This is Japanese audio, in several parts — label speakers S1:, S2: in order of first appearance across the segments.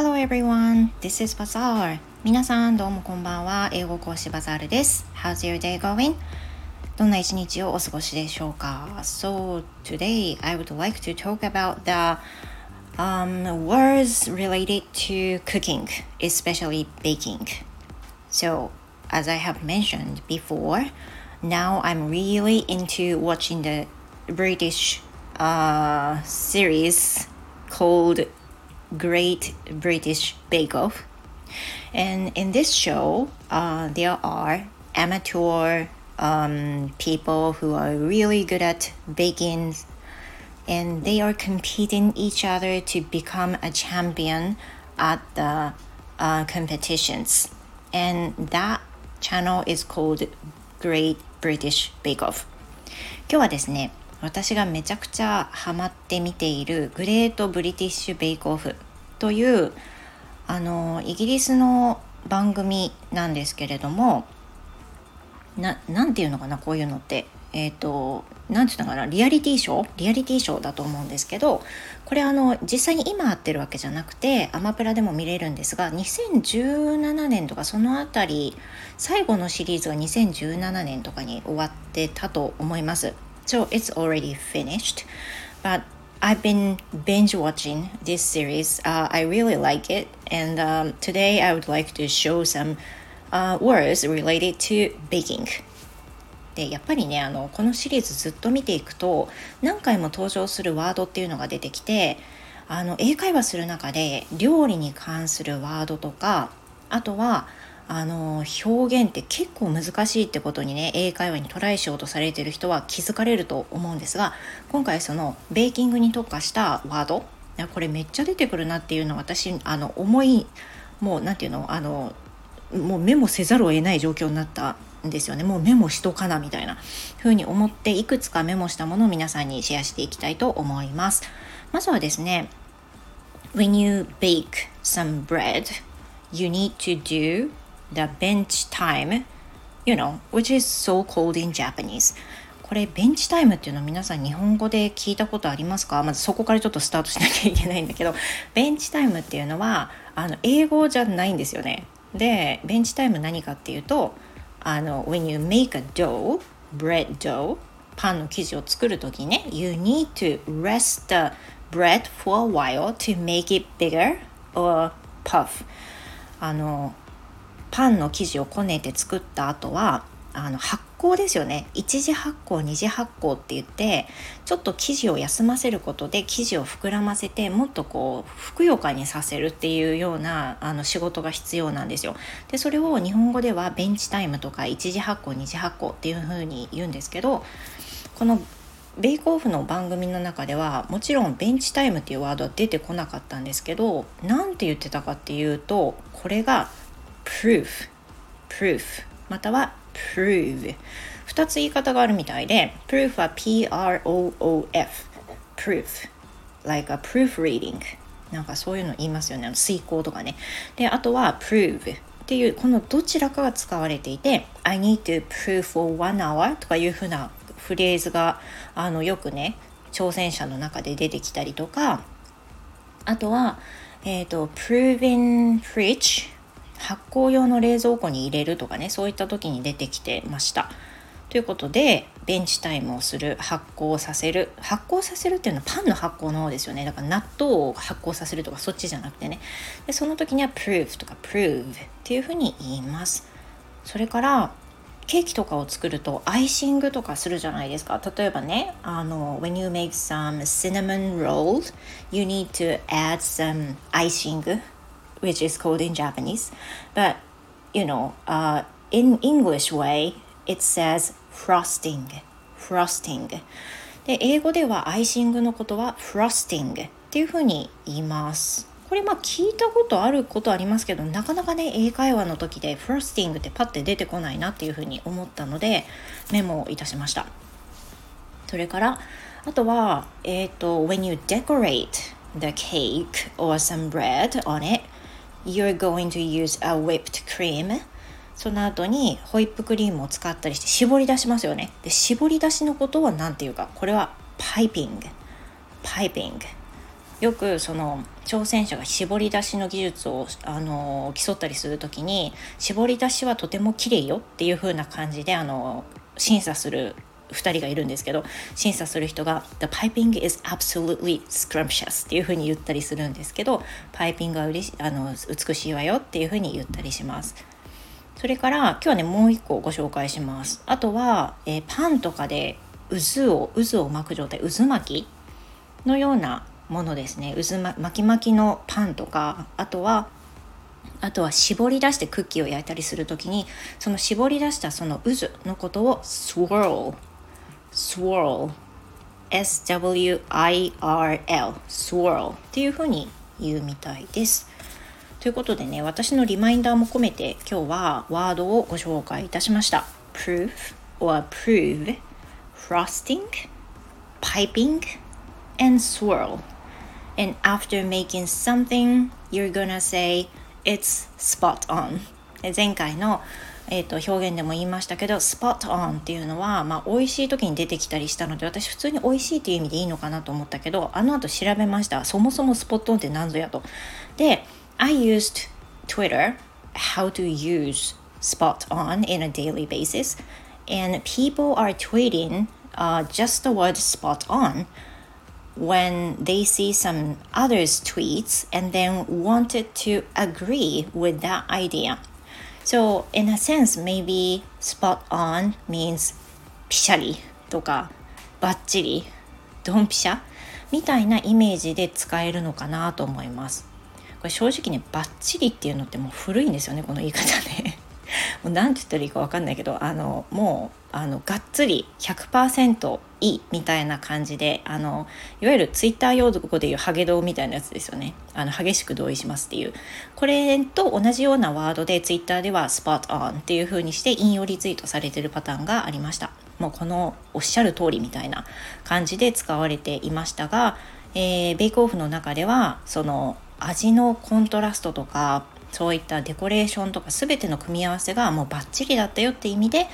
S1: Hello everyone, this is Bazaar. 皆さんどうもこんばんは。英語講師バザールです。How's your day going? どんな一日をお過ごしでしょうか So today I would like to talk about the um, words related to cooking, especially baking. So as I have mentioned before, now I'm really into watching the British uh, series called Great British Bake Off. And in this show, uh, there are amateur um, people who are really good at baking and they are competing each other to become a champion at the uh, competitions. And that channel is called Great British Bake Off. 今日はですね、 私がめちゃくちゃハマって見ているグレートブリティッシュベイクオフというあのイギリスの番組なんですけれどもななんていうのかなこういうのってえっ、ー、と何て言うのかなリアリティショー？リアリティショーだと思うんですけどこれあの実際に今会ってるわけじゃなくてアマプラでも見れるんですが2017年とかその辺り最後のシリーズは2017年とかに終わってたと思います。So it's already finished. But I've been binge watching this series. Uh, I really like it. And um, today I would like to show some uh, words related to baking. でやっぱりねあのこのシリーズずっと見ていくと何回も登場するワードっていうのが出てきてあの英会話する中で料理に関するワードとかあとはあの表現って結構難しいってことにね英会話にトライしようとされてる人は気づかれると思うんですが今回そのベーキングに特化したワードこれめっちゃ出てくるなっていうのを私あの思いもう何て言うのあのもうメモせざるを得ない状況になったんですよね。もうメモしとかなみたいな風に思っていくつかメモしたものを皆さんにシェアしていきたいと思います。まずはですね When you bake some bread you need to do the bench time, you know, which is so called in Japanese. これベンチタイムっていうのは皆さん日本語で聞いたことありますかまずそこからちょっとスタートしなきゃいけないんだけどベンチタイムっていうのはあの英語じゃないんですよねでベンチタイム何かっていうとあの when you make a dough bread dough パンの生地を作る時ね you need to rest the bread for a while to make it bigger or puff あのパンの生地をこねて作った後はあの発酵ですよね一次発酵二次発酵って言ってちょっと生地を休ませることで生地を膨らませてもっとこうふくよかにさせるっていうようなあの仕事が必要なんですよ。でそれを日本語ではベンチタイムとか一次発酵二次発酵っていうふうに言うんですけどこのベイクオフの番組の中ではもちろんベンチタイムっていうワードは出てこなかったんですけど何て言ってたかっていうとこれが proof proof または prove 2つ言い方があるみたいで proof は P-R-O-O-F proof like a proofreading なんかそういうの言いますよね遂行とかね。であとは prove っていうこのどちらかが使われていて I need to prove for one hour とかいうふうなフレーズがあのよくね挑戦者の中で出てきたりとか。あとはえっ、ー、と proven fridge 発酵用の冷蔵庫に入れるとかねそういった時に出てきてました。ということでベンチタイムをする発酵させる発酵させるっていうのはパンの発酵の方ですよね。だから納豆を発酵させるとかそっちじゃなくてね。でその時には prove とか prove っていうふうに言います。それからケーキとかを作るとアイシングとかするじゃないですか。例えばねあの when you make some cinnamon rolls you need to add some icing which is called in Japanese. But, you know, uh, in English way, it says frosting. frosting. で、英語ではアイシングのことは frosting っていうふうに言います。これまあ聞いたことあることありますけどなかなかね英会話の時でフロスティングってパッて出てこないなっていうふうに思ったのでメモをいたしましたそれからあとはえっ、ー、と when you decorate the cake or some bread on it you're going to use a whipped cream. その後にホイップクリームを使ったりして絞り出しますよね。で絞り出しのことは何て言うか？これはパイピング。パイピング。よくその挑戦者が絞り出しの技術をあの競ったりする時に絞り出しはとても綺麗よっていう風な感じであの審査する2人がいるんですけど審査する人が「The piping is absolutely scrumptious」っていう風に言ったりするんですけどパイピングはうれしあの美しいわよっていう風に言ったりします。それから今日はねもう一個ご紹介します。あとは、えー、パンとかで渦を渦を巻く状態渦巻きのようなものですね渦、ま、巻き巻きのパンとかあとはあとは絞り出してクッキーを焼いたりする時にその絞り出したその渦のことを swirl swirl S-W-I-R-L swirl っていうふうに言うみたいです。ということでね、私のリマインダーも込めて今日はワードをご紹介いたしました。proof or prove, frosting, piping, and swirl. And after making something, you're gonna say it's spot on. 前回のえーと、表現でも言いましたけど spot on っていうのは、まあ、美味しい時に出てきたりしたので私普通に美味しいっていう意味でいいのかなと思ったけどあの後調べましたそもそもスポットオンって何ぞやとで I used Twitter how to use spot on in a daily basis and people are tweeting uh, just the word spot on when they see some others tweets and then wanted to agree with that idea so in a sense maybe spot on means ピシャリとかバッチリドンピシャ？みたいなイメージで使えるのかなと思います。これ正直ねバッチリっていうのってもう古いんですよねこの言い方ね。う何て言ったらいいか分かんないけどあのもうあのがっつり100%いいみたいな感じであのいわゆるツイッター用語でいうハゲドみたいなやつですよね。あの激しく同意しますっていう。これと同じようなワードでツイッターではスポットオンっていう風にして引用リツイートされてるパターンがありました。もうこのおっしゃる通りみたいな感じで使われていましたが、えー、ベイクオフの中ではその味のコントラストとかそういったデコレーションとか全ての組み合わせがもうバッチリだったよって意味で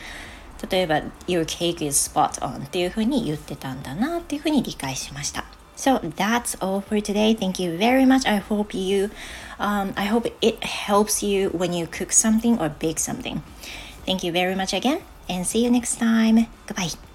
S1: 例えば Your cake is spot on っていうふうに言ってたんだなっていうふうに理解しました。So that's all for today. Thank you very much. I hope you, um, I hope it helps you when you cook something or bake something. Thank you very much again and see you next time. Goodbye.